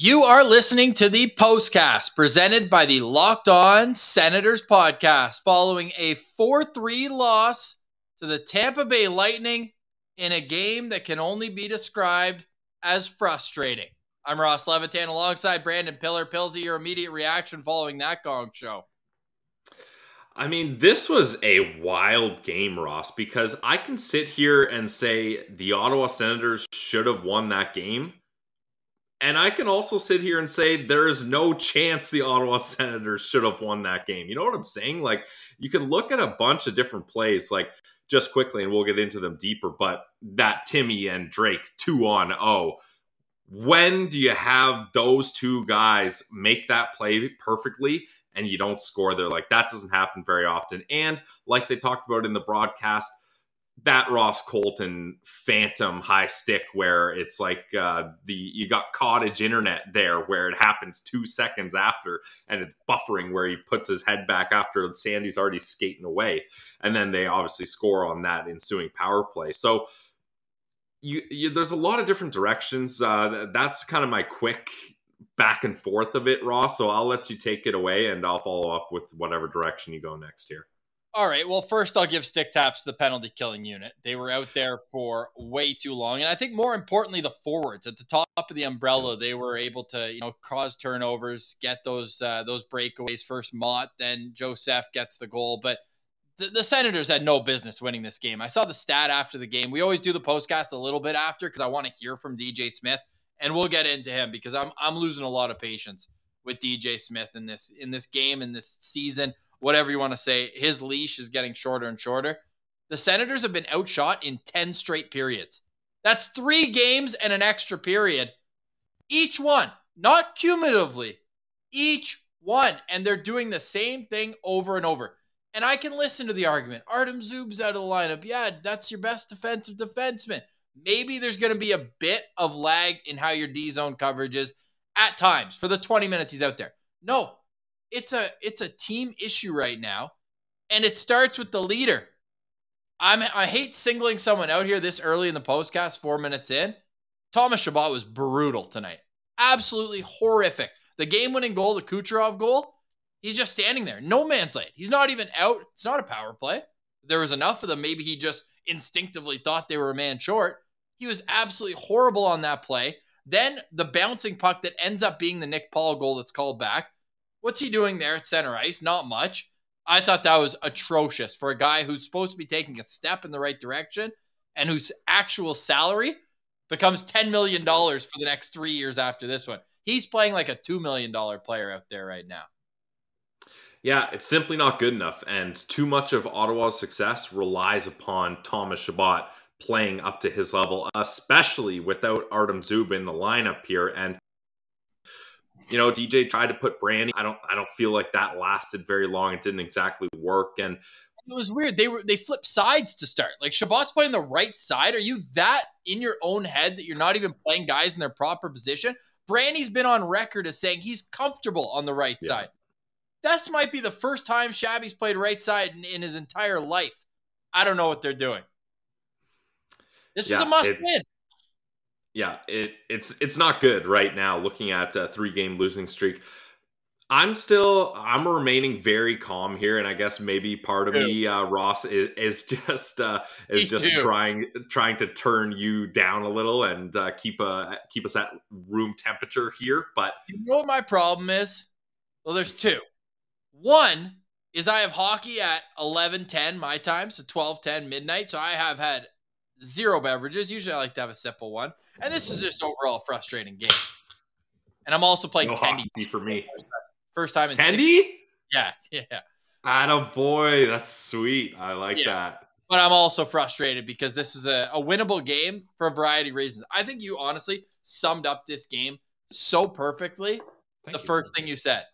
You are listening to the postcast presented by the Locked On Senators podcast following a 4 3 loss to the Tampa Bay Lightning in a game that can only be described as frustrating. I'm Ross Levitan alongside Brandon Pillar. Pillsy, your immediate reaction following that gong show. I mean, this was a wild game, Ross, because I can sit here and say the Ottawa Senators should have won that game and I can also sit here and say there is no chance the Ottawa Senators should have won that game. You know what I'm saying? Like, you can look at a bunch of different plays, like just quickly, and we'll get into them deeper. But that Timmy and Drake two on oh, when do you have those two guys make that play perfectly and you don't score there? Like, that doesn't happen very often. And like they talked about in the broadcast, that Ross Colton phantom high stick where it's like uh, the you got cottage internet there where it happens two seconds after and it's buffering where he puts his head back after Sandy's already skating away and then they obviously score on that ensuing power play. So you, you there's a lot of different directions. Uh, that's kind of my quick back and forth of it, Ross. So I'll let you take it away and I'll follow up with whatever direction you go next here. All right. Well, first I'll give stick taps the penalty killing unit. They were out there for way too long, and I think more importantly, the forwards at the top of the umbrella, they were able to you know cause turnovers, get those uh, those breakaways. First Motte, then Joseph gets the goal, but the, the, Senators had no business winning this game. I saw the stat after the game. We always do the postcast a little bit after because I want to hear from DJ Smith, and we'll get into him because I'm I'm losing a lot of patience with DJ Smith in this in this game in this season whatever you want to say. His leash is getting shorter and shorter. The Senators have been outshot in 10 straight periods. That's three games and an extra period. Each one, not cumulatively, each one. And they're doing the same thing over and over. And I can listen to the argument. Artem Zub's out of the lineup. Yeah, that's your best defensive defenseman. Maybe there's going to be a bit of lag in how your D zone coverage is at times for the 20 minutes he's out there. No, it's a it's a team issue right now, and it starts with the leader. I'm I hate singling someone out here this early in the postcast, four minutes in. Thomas Chabot was brutal tonight. Absolutely horrific. The game-winning goal, the Kucherov goal, he's just standing there. No man's land. He's not even out. It's not a power play. There was enough of them. Maybe he just instinctively thought they were a man short. He was absolutely horrible on that play. Then the bouncing puck that ends up being the Nick Paul goal that's called back. What's he doing there at center ice? Not much. I thought that was atrocious for a guy who's supposed to be taking a step in the right direction and whose actual salary becomes $10 million for the next three years after this one. He's playing like a $2 million player out there right now. Yeah, it's simply not good enough. And too much of Ottawa's success relies upon Thomas Chabot playing up to his level, especially without Artem Zub in the lineup here. And you know, DJ tried to put Brandy. I don't I don't feel like that lasted very long. It didn't exactly work. And it was weird. They were they flipped sides to start. Like Chabot's playing the right side. Are you that in your own head that you're not even playing guys in their proper position? Brandy's been on record as saying he's comfortable on the right yeah. side. This might be the first time Shabby's played right side in, in his entire life. I don't know what they're doing. This yeah, is a must win yeah, it it's it's not good right now. Looking at a three game losing streak, I'm still I'm remaining very calm here, and I guess maybe part of me, uh, Ross, is, is just uh, is me just too. trying trying to turn you down a little and uh, keep a keep us at room temperature here. But you know what my problem is? Well, there's two. One is I have hockey at 11:10 my time, so 12:10 midnight. So I have had zero beverages. Usually I like to have a simple one. And this is just overall frustrating game. And I'm also playing no Tendy for me. First time in Tendy? Yeah, yeah. Atta boy, that's sweet. I like yeah. that. But I'm also frustrated because this is a, a winnable game for a variety of reasons. I think you honestly summed up this game so perfectly. Thank the you. first thing you said.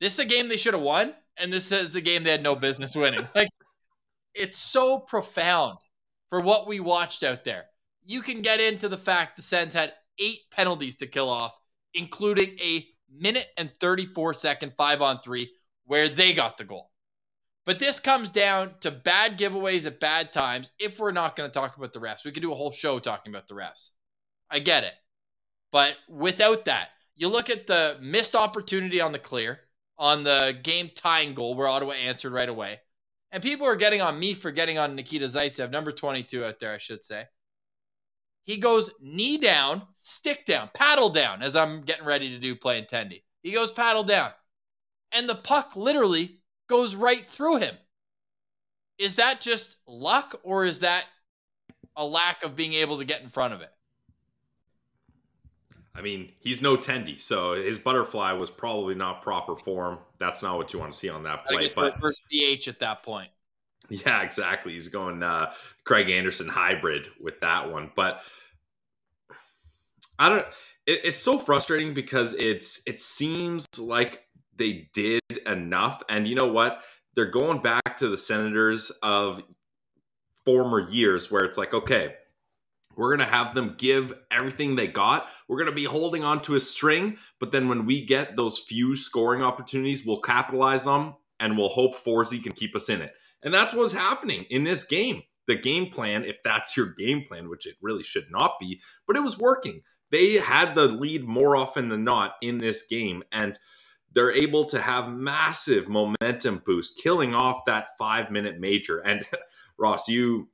This is a game they should have won, and this is a game they had no business winning. Like it's so profound for what we watched out there. You can get into the fact the Sens had eight penalties to kill off, including a minute and 34 second five on three where they got the goal. But this comes down to bad giveaways at bad times if we're not going to talk about the refs. We could do a whole show talking about the refs. I get it. But without that, you look at the missed opportunity on the clear, on the game tying goal where Ottawa answered right away. And people are getting on me for getting on Nikita Zaitsev, number 22 out there, I should say. He goes knee down, stick down, paddle down, as I'm getting ready to do play intendy. He goes paddle down. And the puck literally goes right through him. Is that just luck or is that a lack of being able to get in front of it? I mean, he's no Tendy, so his butterfly was probably not proper form. That's not what you want to see on that play. But first DH at that point. Yeah, exactly. He's going uh, Craig Anderson hybrid with that one, but I don't. It, it's so frustrating because it's it seems like they did enough, and you know what? They're going back to the Senators of former years, where it's like, okay, we're going to have them give everything they got. We're going to be holding on to a string, but then when we get those few scoring opportunities, we'll capitalize them and we'll hope Forsey can keep us in it. And that's what's happening in this game. The game plan, if that's your game plan, which it really should not be, but it was working. They had the lead more often than not in this game, and they're able to have massive momentum boost, killing off that five minute major. And Ross, you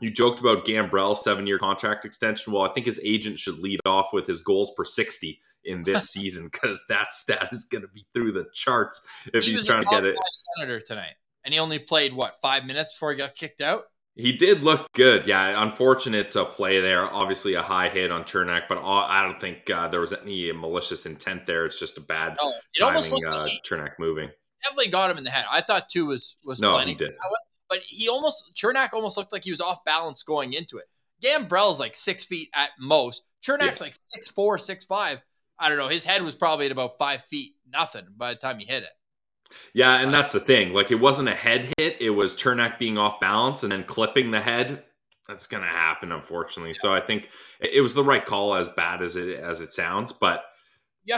you joked about Gambrell's seven year contract extension. Well, I think his agent should lead off with his goals per 60 in this season because that stat is going to be through the charts if he he's trying to get it. Senator tonight, and he only played what five minutes before he got kicked out. He did look good. Yeah, unfortunate to play there. Obviously, a high hit on Cernak, but I don't think uh, there was any malicious intent there. It's just a bad no, it timing. Uh, like Cernak moving definitely got him in the head. I thought two was was no, plenty. he did but he almost Cernak almost looked like he was off balance going into it. Gambrell's like six feet at most. Cernak's yeah. like six four, six five. I don't know. His head was probably at about five feet, nothing by the time he hit it. Yeah, and that's the thing. Like it wasn't a head hit; it was Cernak being off balance and then clipping the head. That's gonna happen, unfortunately. So I think it was the right call, as bad as it as it sounds. But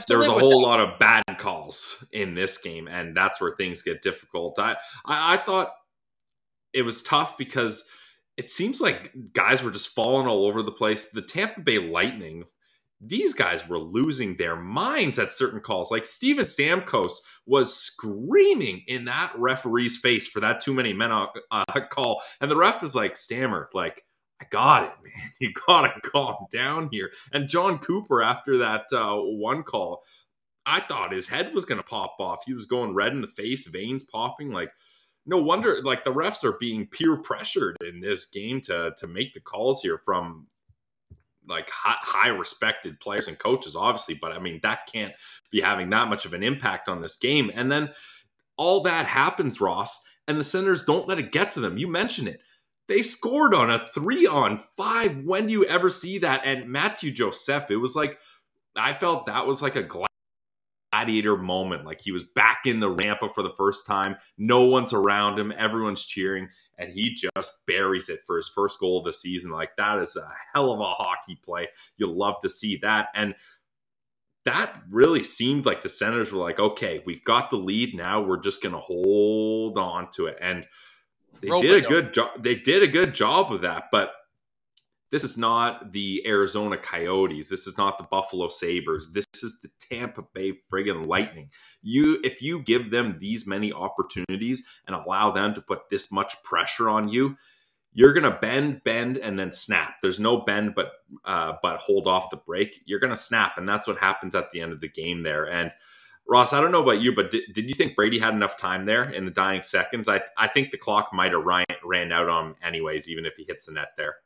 there was a whole that. lot of bad calls in this game, and that's where things get difficult. I I, I thought it was tough because it seems like guys were just falling all over the place. The Tampa Bay Lightning, these guys were losing their minds at certain calls. Like Steven Stamkos was screaming in that referee's face for that too many men uh, call, and the ref was like, "Stammer, like." I got it, man. You gotta calm down here. And Jon Cooper, after that uh, one call, I thought his head was gonna pop off. He was going red in the face, veins popping. Like, no wonder like the refs are being peer pressured in this game to to make the calls here from like high, high, respected players and coaches obviously but i mean that can't be having that much of an impact on this game. And then all that happens ross and the senators don't let it get to them. You mentioned it. They scored on a three on five. When do you ever see that? And Mathieu joseph it was like i felt that was like a gladiator moment. Like he was back in the rampa for the first time. No one's around him. Everyone's cheering. And he just buries it for his first goal of the season. Like that is a hell of a hockey play. You'll love to see that. And that really seemed like the Senators were like, okay, we've got the lead now. We're just going to hold on to it. And they Roll did a good job. They did a good job of that. But this is not the Arizona Coyotes. This is not the Buffalo Sabres. This is the Tampa Bay friggin' Lightning. You, if you give them these many opportunities and allow them to put this much pressure on you, you're gonna bend, bend, and then snap. There's no bend, but uh, but hold off the break. You're gonna snap, and that's what happens at the end of the game there. And Ross, I don't know about you, but did, did you think Brady had enough time there in the dying seconds? I I think the clock might have ran, ran out on him anyways, even if he hits the net there.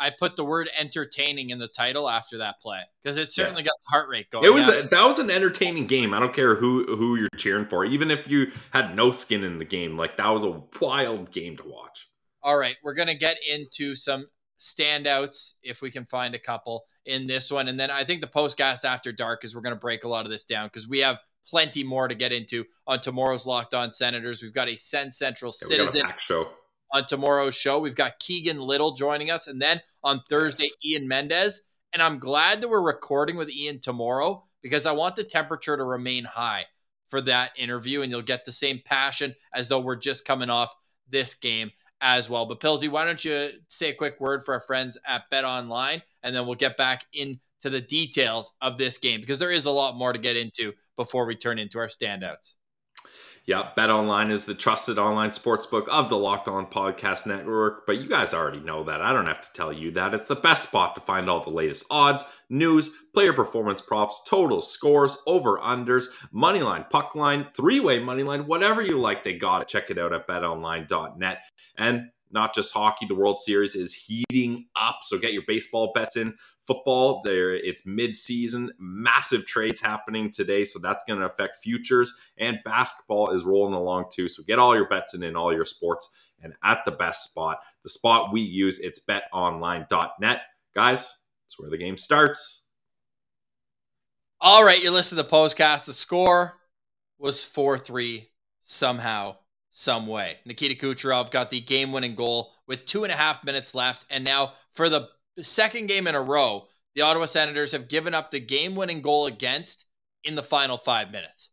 I put the word entertaining in the title after that play because it certainly yeah. got the heart rate going. It was a, that was an entertaining game. I don't care who who you're cheering for, even if you had no skin in the game. Like that was a wild game to watch. All right, we're gonna get into some standouts if we can find a couple in this one, and then I think the postcast after dark is we're gonna break a lot of this down because we have plenty more to get into on tomorrow's Locked On Senators. We've got a Send Central yeah, Citizen show on tomorrow's show. We've got Keegan Little joining us, and then on Thursday. Ian Mendes. And I'm glad that we're recording with Ian tomorrow because I want the temperature to remain high for that interview, and you'll get the same passion as though we're just coming off this game as well. But Pilsy, why don't you say a quick word for our friends at Bet Online, and then we'll get back into the details of this game because there is a lot more to get into before we turn into our standouts. Yeah, Bet Online is the trusted online sportsbook of the Locked On Podcast Network, but you guys already know that. I don't have to tell you that. It's the best spot to find all the latest odds, news, player performance props, totals, scores, over unders, money line, puck line, three-way money line, whatever you like, they got it. Check it out at betonline.net. And not just hockey, the World Series is heating up. So get your baseball bets in. Football, there it's mid-season, massive trades happening today, so that's going to affect futures. And basketball is rolling along too. So get all your bets in in all your sports and at the best spot, the spot we use, it's betonline.net. Guys, that's where the game starts. All right, you're listening to the postcast. The score was 4 3 somehow some way. Nikita Kucherov got the game winning goal with two and a half minutes left. And now, for the second game in a row, the Ottawa Senators have given up the game winning goal against in the final five minutes.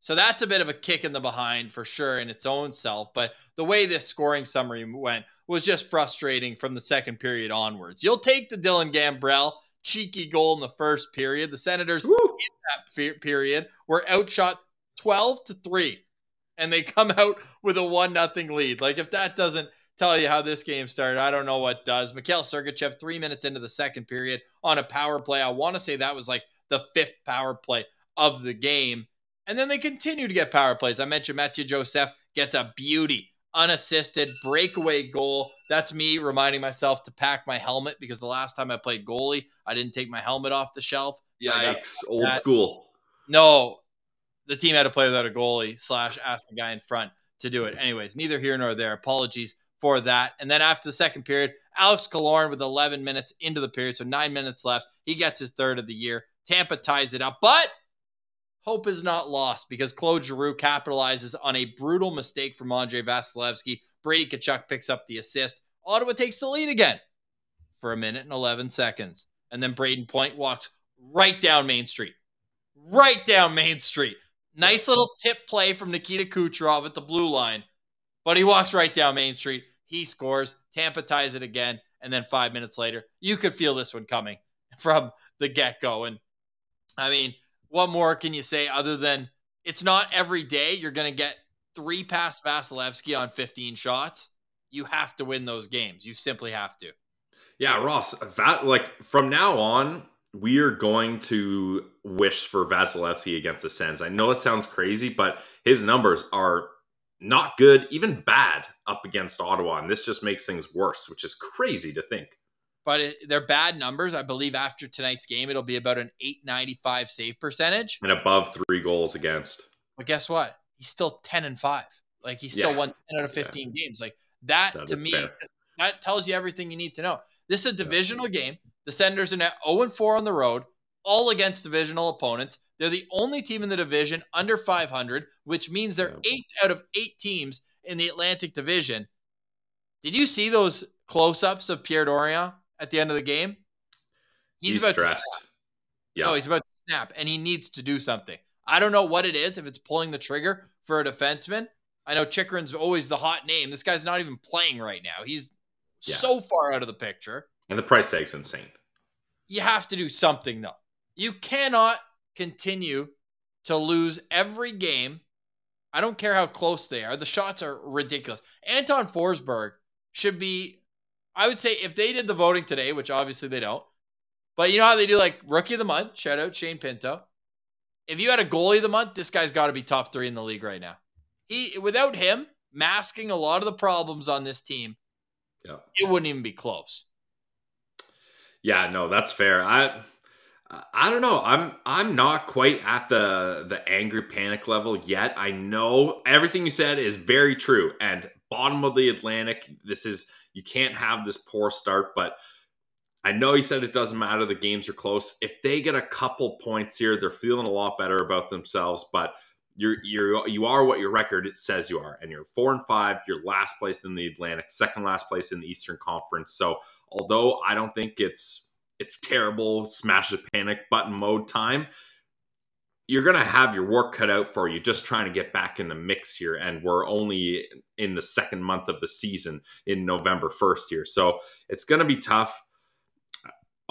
So that's a bit of a kick in the behind for sure in its own self. But the way this scoring summary went was just frustrating from the second period onwards. You'll take the Dylan Gambrell cheeky goal in the first period. The Senators Woo! in that period were outshot 12 to 3 and they come out with a one nothing lead. Like if that doesn't tell you how this game started, I don't know what does. Mikhail Sergachev, three minutes into the second period on a power play. I want to say that was like the fifth power play of the game. And then they continue to get power plays. I mentioned Mathieu Joseph gets a beauty, unassisted breakaway goal. That's me reminding myself to pack my helmet because the last time I played goalie, I didn't take my helmet off the shelf. Yikes, old that. school. No, the team had to play without a goalie slash ask the guy in front to do it. Anyways, neither here nor there. Apologies for that. And then after the second period, Alex Killorn with 11 minutes into the period, so nine minutes left. He gets his third of the year. Tampa ties it up, but hope is not lost because Claude Giroux capitalizes on a brutal mistake from Andrei Vasilevskiy. Brady Tkachuk picks up the assist. Ottawa takes the lead again for a minute and 11 seconds. And then Brayden Point walks right down Main Street. Right down Main Street. Nice little tip play from Nikita Kucherov at the blue line, but he walks right down Main Street. He scores. Tampa ties it again. And then five minutes later, you could feel this one coming from the get go. And I mean, what more can you say other than it's not every day you're going to get three past Vasilevskiy on 15 shots? You have to win those games. You simply have to. Yeah, Ross, that like from now on, we are going to wish for Vasilevskiy against the Sens. I know it sounds crazy, but his numbers are not good, even bad up against Ottawa. And this just makes things worse, which is crazy to think. But it, they're bad numbers. I believe after tonight's game, it'll be about an 895 save percentage and above three goals against. But guess what? He's still 10 and 5. Like he still yeah. won 10 out of 15 yeah. games. Like that, that to me, fair. that tells you everything you need to know. This is a divisional yeah. game. The Senators are now 0 4 on the road, all against divisional opponents. They're the only team in the division under 500, which means they're eight out of eight teams in the Atlantic Division. Did you see those close ups of Pierre Dorion at the end of the game? He's, he's stressed. Yeah. No, he's about to snap, and he needs to do something. I don't know what it is, if it's pulling the trigger for a defenseman. I know Chychrun's always the hot name. This guy's not even playing right now. He's yeah. so far out of the picture. And the price tag's insane. You have to do something, though. You cannot continue to lose every game. I don't care how close they are. The shots are ridiculous. Anton Forsberg should be, I would say, if they did the voting today, which obviously they don't, but you know how they do like rookie of the month? Shout out Shane Pinto. If you had a goalie of the month, this guy's got to be top three in the league right now. He, without him masking a lot of the problems on this team, yeah. it wouldn't even be close. Yeah, no, that's fair. I I don't know. I'm I'm not quite at the the angry panic level yet. I know everything you said is very true. And bottom of the Atlantic, this is you can't have this poor start, but I know he said it doesn't matter. The games are close. If they get a couple points here, they're feeling a lot better about themselves. But you're you're you are what your record says you are, and you're four and five. You're last place in the Atlantic, second last place in the Eastern Conference. So although I don't think it's it's terrible, smash the panic button mode time. you're to have your work cut out for you just trying to get back in the mix here. And we're only in the second month of the season in November 1st here. So it's to be tough.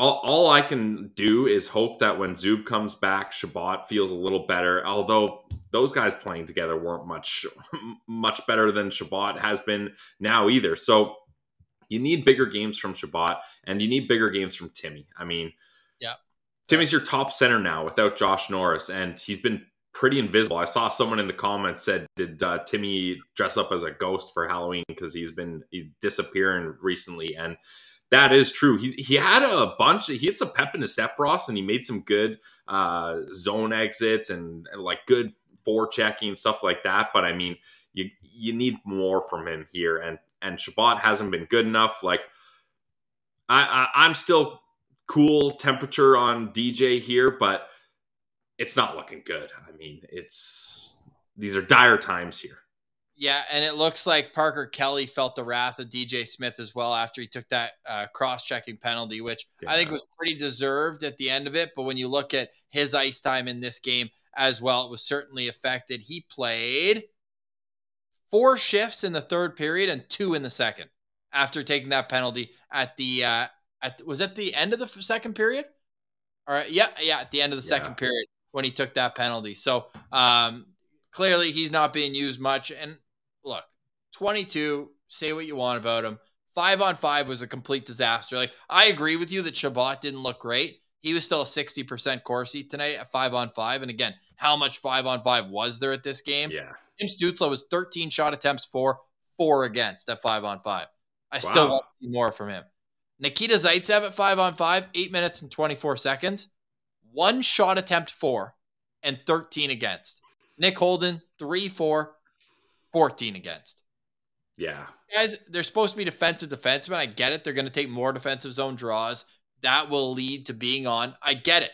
All, all I can do is hope that when Zub comes back, Chabot feels a little better. Although those guys playing together weren't much much better than Chabot has been now either. So you need bigger games from Chabot and you need bigger games from Timmy. I mean, yeah. Timmy's your top center now without Josh Norris, and he's been pretty invisible. I saw someone in the comments said, "Did uh, Timmy dress up as a ghost for Halloween because he's been he's disappearing recently?" And that is true. He he had a bunch. He had some pep in his step, Ross, and he made some good uh, zone exits and, and like good forechecking stuff like that. But I mean, you you need more from him here, and and Chabot hasn't been good enough. Like I, I I'm still cool temperature on DJ here, but it's not looking good. I mean, it's these are dire times here. Yeah, and it looks like Parker Kelly felt the wrath of DJ Smith as well after he took that uh, cross-checking penalty, which yeah. I think was pretty deserved at the end of it. But when you look at his ice time in this game as well, it was certainly affected. He played four shifts in the third period and two in the second after taking that penalty at the uh, at was at the end of the second period. All right, yeah, yeah, at the end of the yeah. second period when he took that penalty. So um, clearly he's not being used much. And look, 22. Say what you want about him. Five on five was a complete disaster. Like I agree with you that Chabot didn't look great. He was still a 60% Corsi tonight at five on five. And again, how much five on five was there at this game? Yeah. Tim Stützle was 13 shot attempts for, four against at five on five. I wow. still want to see more from him. Nikita Zaitsev at five on five, eight minutes and 24 seconds, one shot attempt for, and 13 against. Nick Holden, three, four, 14 against. Yeah. Guys, they're supposed to be defensive defensemen. I get it. They're going to take more defensive zone draws. That will lead to being on. I get it.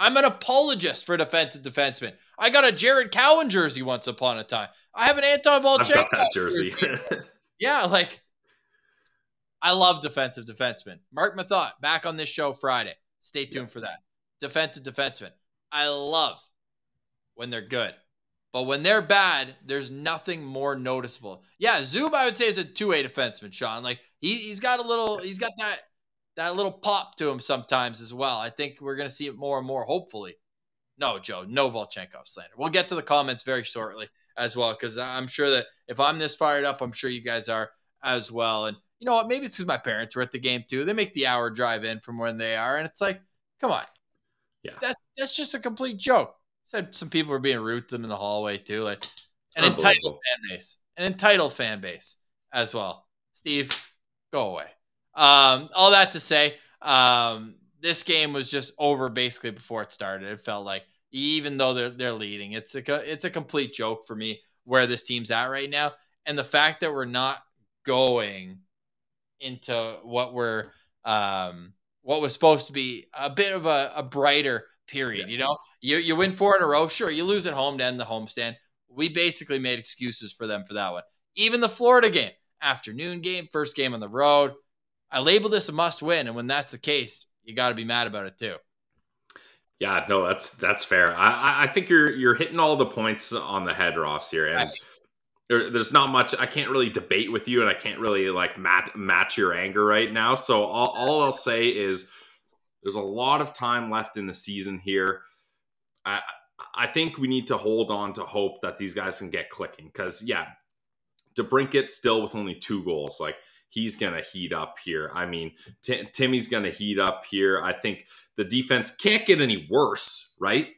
I'm an apologist for defensive defensemen. I got a Jared Cowen jersey once upon a time. I have an Anton got that jersey. yeah, like I love defensive defensemen. Marc Methot back on this show Friday. Stay tuned yeah. for that. Defensive defensemen. I love when they're good. But when they're bad, there's nothing more noticeable. Yeah, Zub, I would say, is a two-way defenseman, Sean. Like he, he's got a little, he's got that that little pop to him sometimes as well. I think we're going to see it more and more, hopefully. No, Joe, no Volchenkov slander. We'll get to the comments very shortly as well, because I'm sure that if I'm this fired up, I'm sure you guys are as well. And you know what? Maybe it's because my parents were at the game too. They make the hour drive in from when they are, and it's like, come on, yeah, that's that's just a complete joke. Said some people were being rude to them in the hallway too, like an entitled fan base, an entitled fan base as well. Steve, go away. Um, all that to say, um, this game was just over basically before it started. It felt like even though they're they're leading, it's a it's a complete joke for me where this team's at right now, and the fact that we're not going into what we're um, what was supposed to be a bit of a, a brighter period. Yeah. You know, you you win four in a row, sure. You lose at home to end the homestand. We basically made excuses for them for that one. Even the Florida game, afternoon game, first game on the road. I label this a must win, and when that's the case, you got to be mad about it too. Yeah, no, that's that's fair. I I think you're you're hitting all the points on the head, Ross here, and there, there's not much. I can't really debate with you, and I can't really like match match your anger right now. So all, all I'll say is there's a lot of time left in the season here. I I think we need to hold on to hope that these guys can get clicking because yeah, DeBrincat still with only two goals, like he's going to heat up here. I mean, T- Timmy's going to heat up here. I think the defense can't get any worse, right?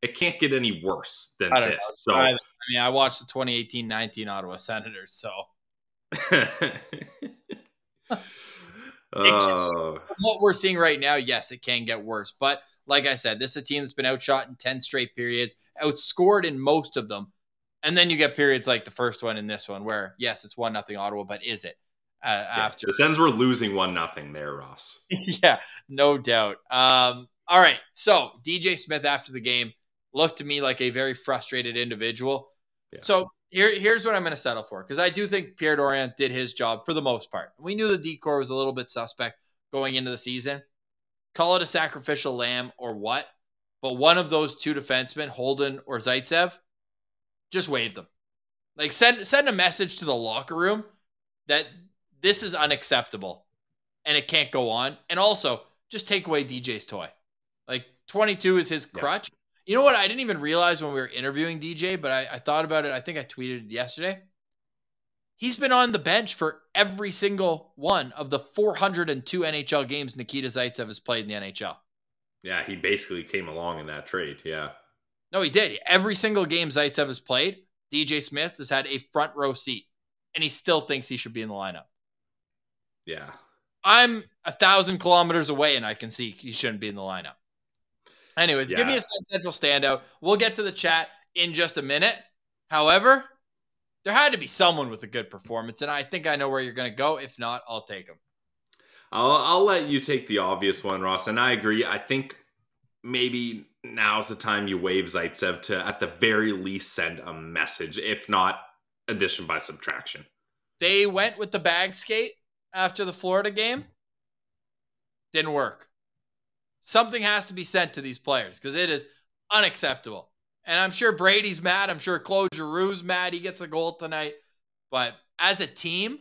It can't get any worse than this. Know. So, I, I, mean, I watched the 2018 19 Ottawa Senators, so. uh. what we're seeing right now, yes, it can get worse. But like I said, this is a team that's been outshot in 10 straight periods, outscored in most of them. And then you get periods like the first one and this one where, yes, it's 1 nothing Ottawa, but is it? uh, yeah, after. The Sens were losing one nothing there, Ross. yeah, no doubt. Um, all right, so DJ Smith after the game looked to me like a very frustrated individual. Yeah. So here, here's what I'm going to settle for because I do think Pierre Dorion did his job for the most part. We knew the D corps was a little bit suspect going into the season. Call it a sacrificial lamb or what? but one of those two defensemen, Holden or Zaitsev, just wave them. Like send send a message to the locker room that this is unacceptable and it can't go on. And also, just take away DJ's toy. Like 22 is his crutch. Yeah. You know what? I didn't even realize when we were interviewing DJ, but I, I thought about it. I think I tweeted it yesterday. He's been on the bench for every single one of the 402 NHL games Nikita Zaitsev has played in the NHL. Yeah, he basically came along in that trade. Yeah. No, he did. Every single game Zaitsev has played, DJ Smith has had a front row seat, and he still thinks he should be in the lineup. Yeah. I'm a thousand kilometers away, and I can see he shouldn't be in the lineup. Anyways, yeah. give me a central standout. We'll get to the chat in just a minute. However, there had to be someone with a good performance, and I think I know where you're going to go. If not, I'll take him. I'll, I'll let you take the obvious one, Ross. And I agree. I think maybe now's the time you wave Zaitsev to, at the very least, send a message, if not addition by subtraction. They went with the bag skate after the Florida game. Didn't work. Something has to be sent to these players because it is unacceptable. And I'm sure Brady's mad. I'm sure Claude Giroux's mad. He gets a goal tonight. But as a team,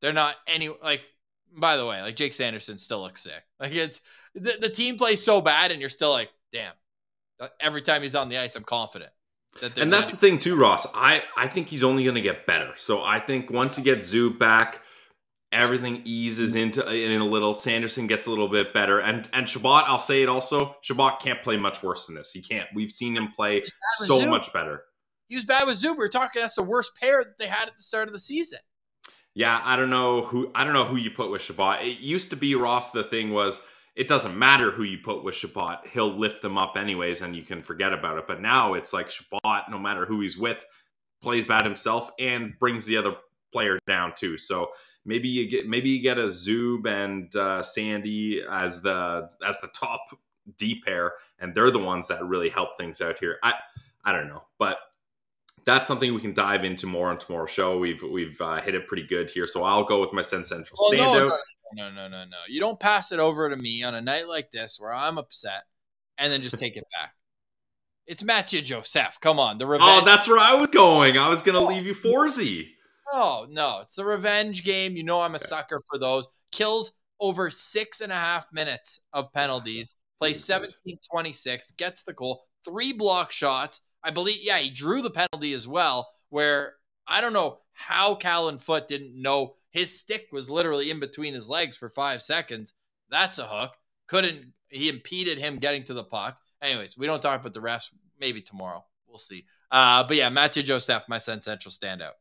they're not any like by the way, like Jake Sanderson still looks sick. Like it's the, the team plays so bad, and you're still like, damn. Every time he's on the ice, I'm confident. That and that's the thing too, Ross. I I think he's only going to get better. So I think once you get Zub back, everything eases into in a little. Sanderson gets a little bit better, and and Chabot. I'll say it also. Chabot can't play much worse than this. He can't. We've seen him play so much better. He was bad with Zub. We are talking. That's the worst pair that they had at the start of the season yeah, I don't know who I don't know who you put with Chabot. It used to be Ross. The thing was, it doesn't matter who you put with Chabot; he'll lift them up anyways, and you can forget about it. But now it's like Chabot, no matter who he's with, plays bad himself and brings the other player down too. So maybe you get maybe you get a Zub and uh, Sandy as the as the top D pair, and they're the ones that really help things out here. I I don't know, but that's something we can dive into more on tomorrow's show. We've we've uh, hit it pretty good here, so I'll go with my Sen Central well, standout. No, no, no, no, no. You don't pass it over to me on a night like this where I'm upset, and then just take it back. It's Mathieu Joseph. Come on, the revenge. Oh, that's where I was going. I was going to oh. leave you Forsey. Oh no, it's the revenge game. You know I'm a okay. sucker for those. Kills over six and a half minutes of penalties. Plays 17-26, gets the goal, three block shots I believe, yeah, he drew the penalty as well, where I don't know how Cal Foote didn't know his stick was literally in between his legs for five seconds. That's a hook. Couldn't, he impeded him getting to the puck. Anyways, we don't talk about the refs. Maybe tomorrow. We'll see. Uh, but yeah, Mathieu Joseph, my Sen Central standout.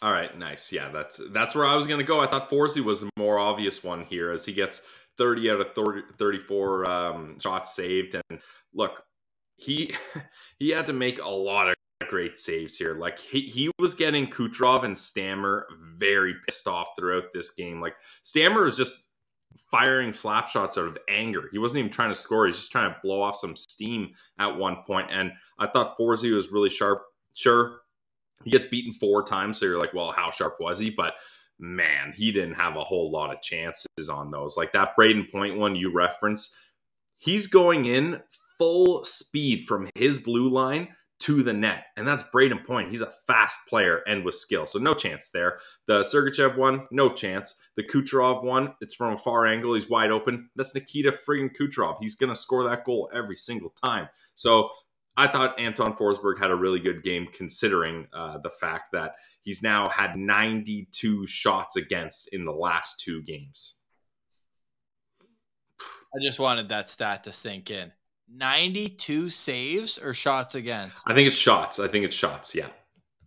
All right, nice. Yeah, that's that's where I was going to go. I thought Forsey was the more obvious one here as he gets 30 out of 30, 34 um, shots saved. And look, he he had to make a lot of great saves here. Like he, he was getting Kucherov and Stammer very pissed off throughout this game. Like Stammer was just firing slap shots out of anger. He wasn't even trying to score. He's just trying to blow off some steam at one point. And I thought Forsey was really sharp. Sure, he gets beaten four times, so you're like, well, how sharp was he? But man, he didn't have a whole lot of chances on those. Like that Brayden Point one you reference, he's going in full speed from his blue line to the net. And that's Brayden Point. He's a fast player and with skill. So no chance there. The Sergachev one, no chance. The Kucherov one, it's from a far angle. He's wide open. That's Nikita friggin' Kucherov. He's going to score that goal every single time. So I thought Anton Forsberg had a really good game considering uh, the fact that he's now had 92 shots against in the last two games. I just wanted that stat to sink in. 92 saves or shots against? I think it's shots. I think it's shots. Yeah.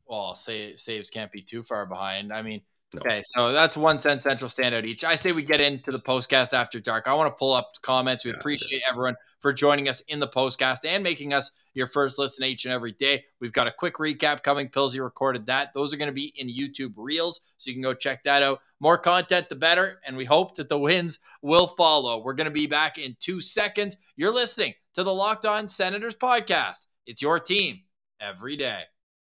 Well, say saves can't be too far behind. I mean, no. okay, so that's one Sen Central standout each. I say we get into the postcast after dark. I want to pull up comments. We yeah, appreciate everyone for joining us in the postcast and making us your first listen each and every day. We've got a quick recap coming. Pillsy recorded that. Those are going to be in YouTube Reels, so you can go check that out. More content, the better. And we hope that the wins will follow. We're going to be back in two seconds. You're listening to the Locked On Senators podcast. It's your team every day.